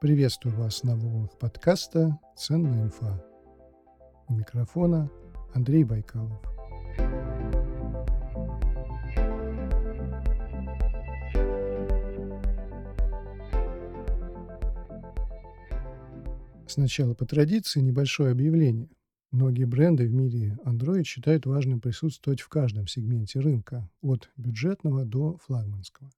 Приветствую вас на волнах подкаста «Ценная инфа». У микрофона Андрей Байкалов. Сначала по традиции небольшое объявление. Многие бренды в мире Android считают важным присутствовать в каждом сегменте рынка, от бюджетного до флагманского.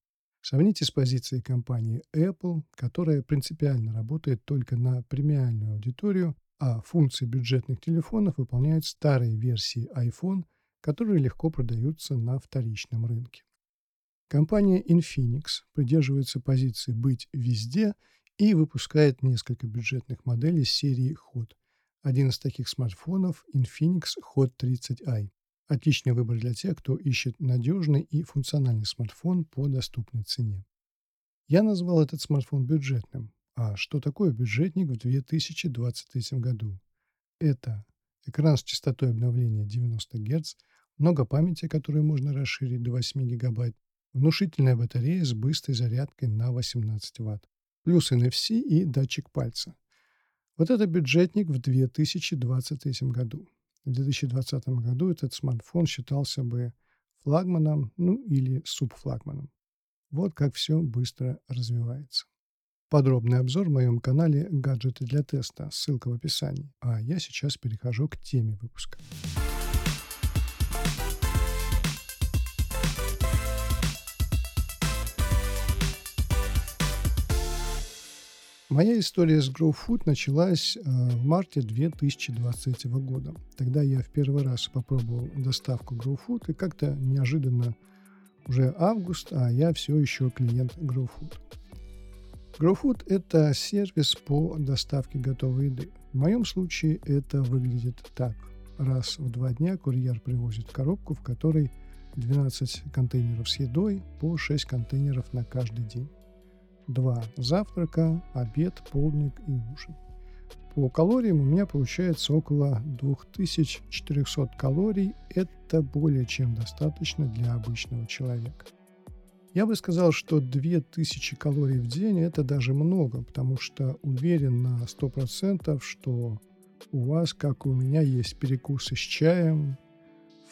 Сравните с позицией компании Apple, которая принципиально работает только на премиальную аудиторию, а функции бюджетных телефонов выполняют старые версии iPhone, которые легко продаются на вторичном рынке. Компания Infinix придерживается позиции «быть везде» и выпускает несколько бюджетных моделей серии Hot. Один из таких смартфонов – Infinix Hot 30i. Отличный выбор для тех, кто ищет надежный и функциональный смартфон по доступной цене. Я назвал этот смартфон бюджетным. А что такое бюджетник в 2023 году? Это экран с частотой обновления 90 Гц, много памяти, которую можно расширить до 8 ГБ, внушительная батарея с быстрой зарядкой на 18 Вт, плюс NFC и датчик пальца. Вот это бюджетник в 2023 году. В 2020 году этот смартфон считался бы флагманом, ну или субфлагманом. Вот как все быстро развивается. Подробный обзор в моем канале «Гаджеты для теста», ссылка в описании. А я сейчас перехожу к теме выпуска. Моя история с GrowFood началась э, в марте 2023 года. Тогда я в первый раз попробовал доставку GrowFood, и как-то неожиданно уже август, а я все еще клиент GrowFood. GrowFood – это сервис по доставке готовой еды. В моем случае это выглядит так. Раз в два дня курьер привозит коробку, в которой 12 контейнеров с едой по 6 контейнеров на каждый день два завтрака, обед, полдник и ужин. По калориям у меня получается около 2400 калорий. Это более чем достаточно для обычного человека. Я бы сказал, что 2000 калорий в день это даже много, потому что уверен на 100%, что у вас, как и у меня, есть перекусы с чаем,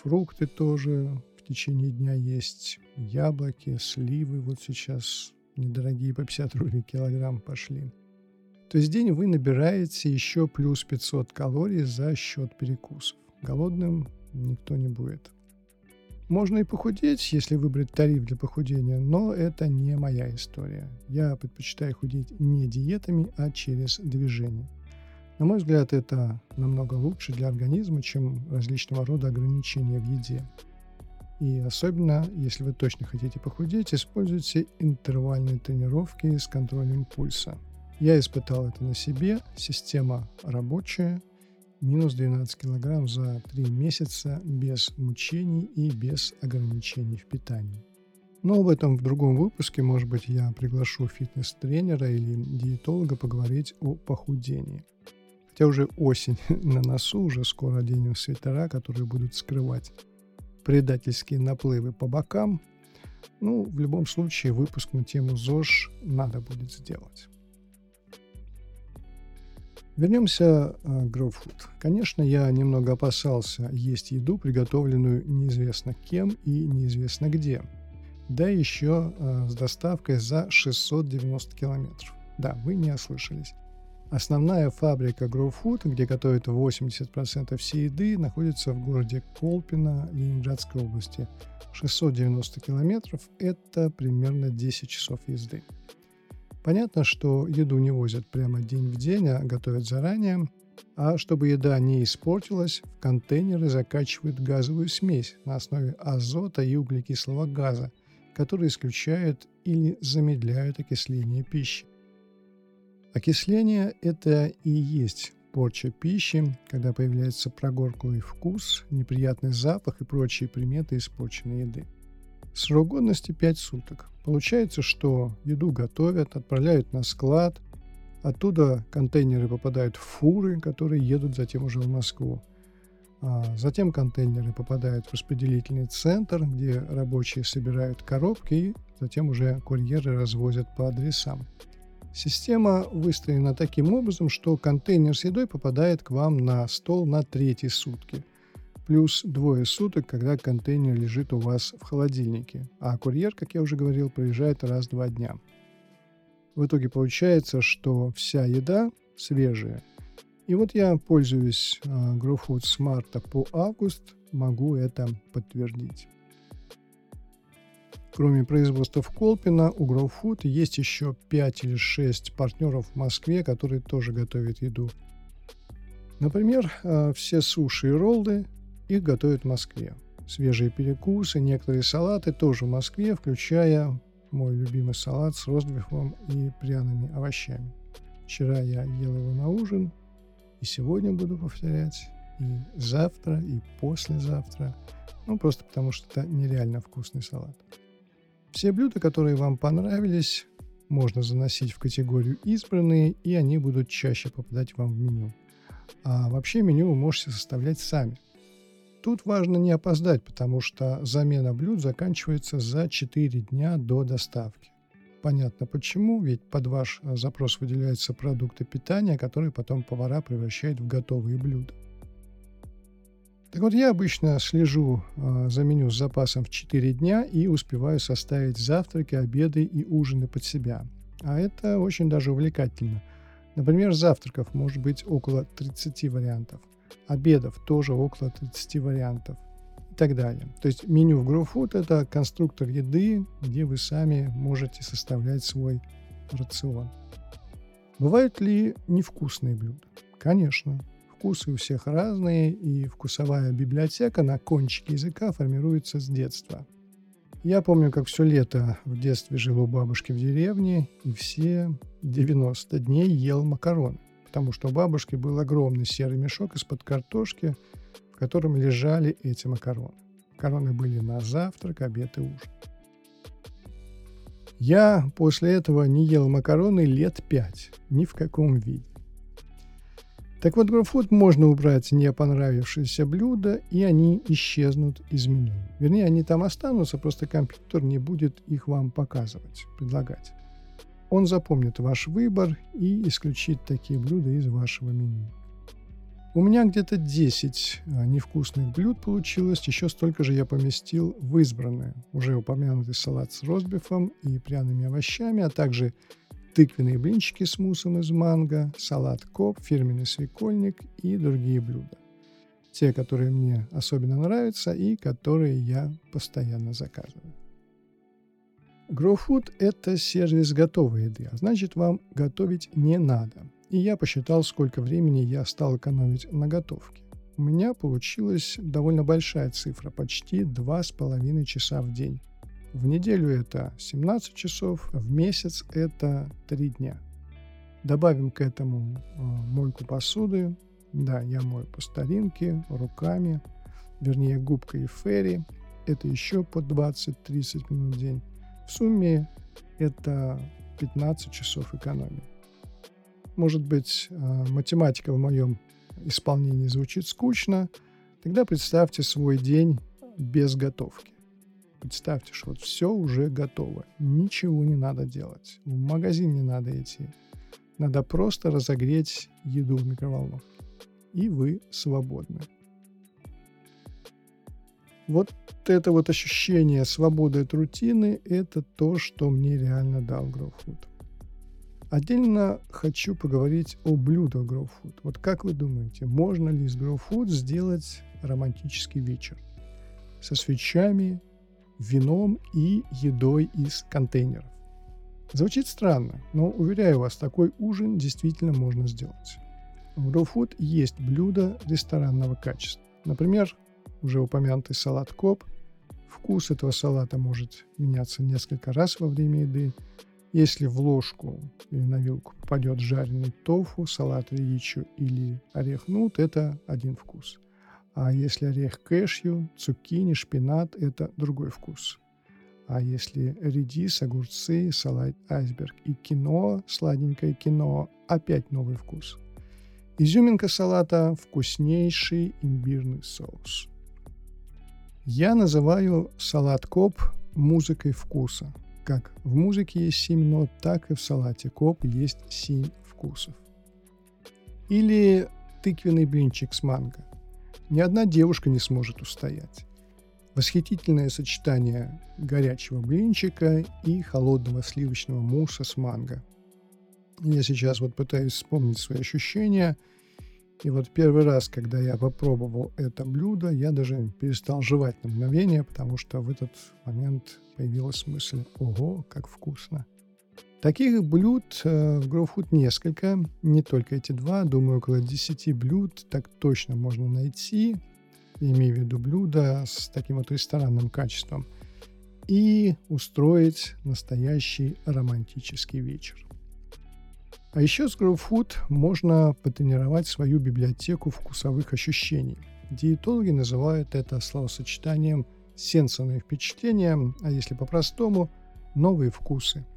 фрукты тоже в течение дня есть, яблоки, сливы вот сейчас недорогие по 50 рублей килограмм пошли. То есть день вы набираете еще плюс 500 калорий за счет перекусов. Голодным никто не будет. Можно и похудеть, если выбрать тариф для похудения, но это не моя история. Я предпочитаю худеть не диетами, а через движение. На мой взгляд, это намного лучше для организма, чем различного рода ограничения в еде. И особенно, если вы точно хотите похудеть, используйте интервальные тренировки с контролем пульса. Я испытал это на себе. Система рабочая. Минус 12 килограмм за 3 месяца без мучений и без ограничений в питании. Но об этом в другом выпуске, может быть, я приглашу фитнес-тренера или диетолога поговорить о похудении. Хотя уже осень на носу, уже скоро оденем свитера, которые будут скрывать предательские наплывы по бокам. Ну, в любом случае, выпуск на тему ЗОЖ надо будет сделать. Вернемся к э, GrowFood. Конечно, я немного опасался есть еду, приготовленную неизвестно кем и неизвестно где. Да еще э, с доставкой за 690 километров. Да, вы не ослышались. Основная фабрика GrowFood, где готовят 80% всей еды, находится в городе Колпино Ленинградской области. 690 километров – это примерно 10 часов езды. Понятно, что еду не возят прямо день в день, а готовят заранее. А чтобы еда не испортилась, в контейнеры закачивают газовую смесь на основе азота и углекислого газа, которые исключают или замедляют окисление пищи. Окисление – это и есть порча пищи, когда появляется прогорклый вкус, неприятный запах и прочие приметы испорченной еды. Срок годности 5 суток. Получается, что еду готовят, отправляют на склад, оттуда контейнеры попадают в фуры, которые едут затем уже в Москву. А затем контейнеры попадают в распределительный центр, где рабочие собирают коробки и затем уже курьеры развозят по адресам. Система выстроена таким образом, что контейнер с едой попадает к вам на стол на третьи сутки. Плюс двое суток, когда контейнер лежит у вас в холодильнике. А курьер, как я уже говорил, приезжает раз в два дня. В итоге получается, что вся еда свежая. И вот я, пользуюсь э, GrowFood с марта по август, могу это подтвердить. Кроме производства в Колпино, у GrowFood есть еще 5 или 6 партнеров в Москве, которые тоже готовят еду. Например, э, все суши и роллы их готовят в Москве. Свежие перекусы, некоторые салаты тоже в Москве, включая мой любимый салат с ростбифом и пряными овощами. Вчера я ел его на ужин, и сегодня буду повторять, и завтра, и послезавтра. Ну, просто потому что это нереально вкусный салат. Все блюда, которые вам понравились, можно заносить в категорию «избранные», и они будут чаще попадать вам в меню. А вообще меню вы можете составлять сами. Тут важно не опоздать, потому что замена блюд заканчивается за 4 дня до доставки. Понятно почему, ведь под ваш запрос выделяются продукты питания, которые потом повара превращают в готовые блюда. Так вот, я обычно слежу э, за меню с запасом в 4 дня и успеваю составить завтраки, обеды и ужины под себя. А это очень даже увлекательно. Например, завтраков может быть около 30 вариантов, обедов тоже около 30 вариантов и так далее. То есть меню в GrowFood – это конструктор еды, где вы сами можете составлять свой рацион. Бывают ли невкусные блюда? Конечно вкусы у всех разные, и вкусовая библиотека на кончике языка формируется с детства. Я помню, как все лето в детстве жил у бабушки в деревне, и все 90 дней ел макароны, потому что у бабушки был огромный серый мешок из-под картошки, в котором лежали эти макароны. Макароны были на завтрак, обед и ужин. Я после этого не ел макароны лет пять, ни в каком виде. Так вот, GrowFood можно убрать не понравившиеся блюда, и они исчезнут из меню. Вернее, они там останутся, просто компьютер не будет их вам показывать, предлагать. Он запомнит ваш выбор и исключит такие блюда из вашего меню. У меня где-то 10 а, невкусных блюд получилось, еще столько же я поместил в избранное. Уже упомянутый салат с ростбифом и пряными овощами, а также тыквенные блинчики с муссом из манго, салат коп, фирменный свекольник и другие блюда. Те, которые мне особенно нравятся и которые я постоянно заказываю. GrowFood – это сервис готовой еды, а значит вам готовить не надо. И я посчитал, сколько времени я стал экономить на готовке. У меня получилась довольно большая цифра, почти 2,5 часа в день. В неделю это 17 часов, в месяц это 3 дня. Добавим к этому э, мойку посуды. Да, я мою по старинке, руками, вернее губкой и ферри. Это еще по 20-30 минут в день. В сумме это 15 часов экономии. Может быть, э, математика в моем исполнении звучит скучно, тогда представьте свой день без готовки. Представьте, что вот все уже готово. Ничего не надо делать. В магазин не надо идти. Надо просто разогреть еду в микроволновке. И вы свободны. Вот это вот ощущение свободы от рутины – это то, что мне реально дал GrowFood. Отдельно хочу поговорить о блюдах GrowFood. Вот как вы думаете, можно ли из GrowFood сделать романтический вечер? Со свечами, вином и едой из контейнеров. Звучит странно, но, уверяю вас, такой ужин действительно можно сделать. В Raw есть блюда ресторанного качества. Например, уже упомянутый салат коп. Вкус этого салата может меняться несколько раз во время еды. Если в ложку или на вилку попадет жареный тофу, салат ричу или орех нут, это один вкус – а если орех кэшью, цукини, шпинат – это другой вкус. А если редис, огурцы, салат айсберг и кино, сладенькое кино – опять новый вкус. Изюминка салата – вкуснейший имбирный соус. Я называю салат коп музыкой вкуса. Как в музыке есть семь нот, так и в салате коп есть семь вкусов. Или тыквенный блинчик с манго. Ни одна девушка не сможет устоять. Восхитительное сочетание горячего блинчика и холодного сливочного мусса с манго. Я сейчас вот пытаюсь вспомнить свои ощущения. И вот первый раз, когда я попробовал это блюдо, я даже перестал жевать на мгновение, потому что в этот момент появилась мысль «Ого, как вкусно!» Таких блюд э, в GrowFood несколько, не только эти два, думаю, около 10 блюд так точно можно найти, имею в виду блюда с таким вот ресторанным качеством, и устроить настоящий романтический вечер. А еще с GrowFood можно потренировать свою библиотеку вкусовых ощущений. Диетологи называют это словосочетанием сенсорные впечатления, а если по-простому, новые вкусы –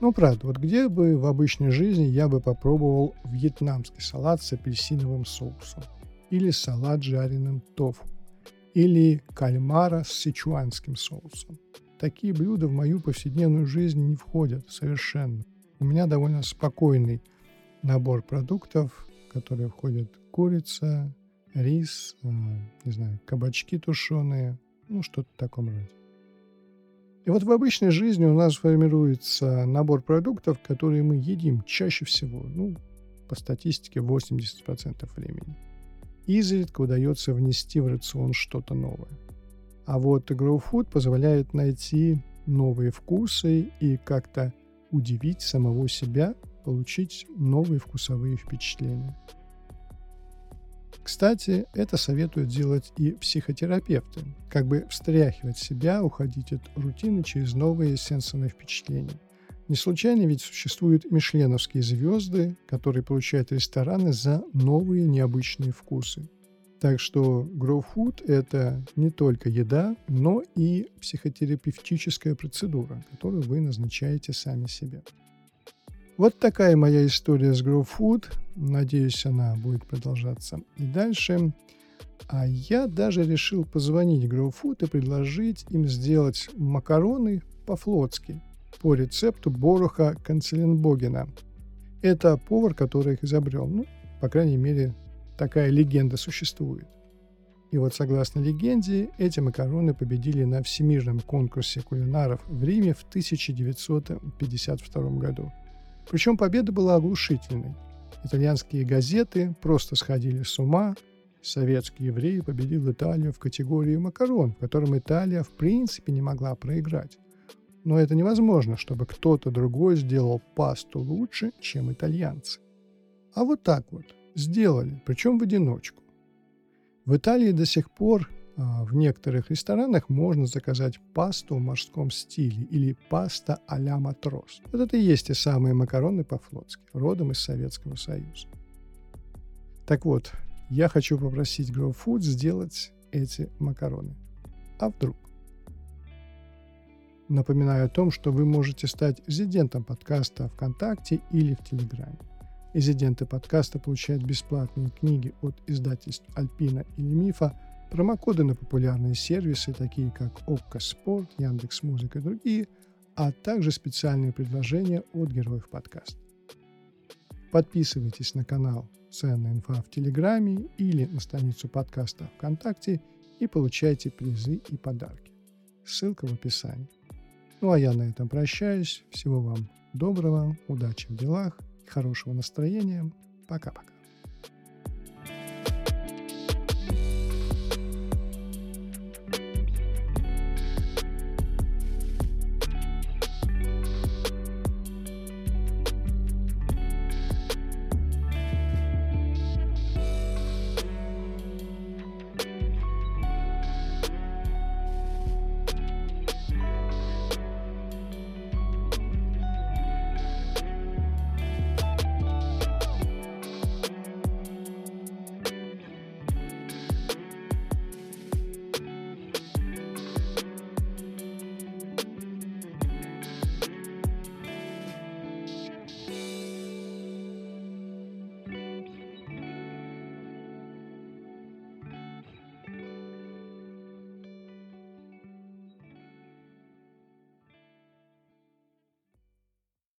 ну, правда, вот где бы в обычной жизни я бы попробовал вьетнамский салат с апельсиновым соусом, или салат с жареным тофу, или кальмара с сичуанским соусом. Такие блюда в мою повседневную жизнь не входят совершенно. У меня довольно спокойный набор продуктов, в которые входят курица, рис, э, не знаю, кабачки тушеные, ну, что-то в таком роде. И вот в обычной жизни у нас формируется набор продуктов, которые мы едим чаще всего, ну, по статистике 80% времени. Изредка удается внести в рацион что-то новое. А вот Grow Food позволяет найти новые вкусы и как-то удивить самого себя, получить новые вкусовые впечатления. Кстати, это советуют делать и психотерапевты, как бы встряхивать себя, уходить от рутины через новые сенсорные впечатления. Не случайно ведь существуют мишленовские звезды, которые получают рестораны за новые необычные вкусы. Так что Grow Food – это не только еда, но и психотерапевтическая процедура, которую вы назначаете сами себе. Вот такая моя история с Grow Food. Надеюсь, она будет продолжаться и дальше. А я даже решил позвонить Grow Food и предложить им сделать макароны по-флотски по рецепту Боруха Канцеленбогена. Это повар, который их изобрел. Ну, по крайней мере, такая легенда существует. И вот согласно легенде, эти макароны победили на Всемирном конкурсе кулинаров в Риме в 1952 году. Причем победа была оглушительной. Итальянские газеты просто сходили с ума. Советский еврей победил Италию в категории макарон, в котором Италия в принципе не могла проиграть. Но это невозможно, чтобы кто-то другой сделал пасту лучше, чем итальянцы. А вот так вот сделали, причем в одиночку. В Италии до сих пор в некоторых ресторанах можно заказать пасту в морском стиле или паста а-ля матрос. Вот это и есть те самые макароны по-флотски, родом из Советского Союза. Так вот, я хочу попросить Grow Food сделать эти макароны. А вдруг? Напоминаю о том, что вы можете стать резидентом подкаста ВКонтакте или в Телеграме. Резиденты подкаста получают бесплатные книги от издательств Альпина или Мифа – промокоды на популярные сервисы, такие как ОККО Спорт, Яндекс Музыка и другие, а также специальные предложения от героев подкаста. Подписывайтесь на канал «Ценная инфа» в Телеграме или на страницу подкаста ВКонтакте и получайте призы и подарки. Ссылка в описании. Ну а я на этом прощаюсь. Всего вам доброго, удачи в делах, хорошего настроения. Пока-пока.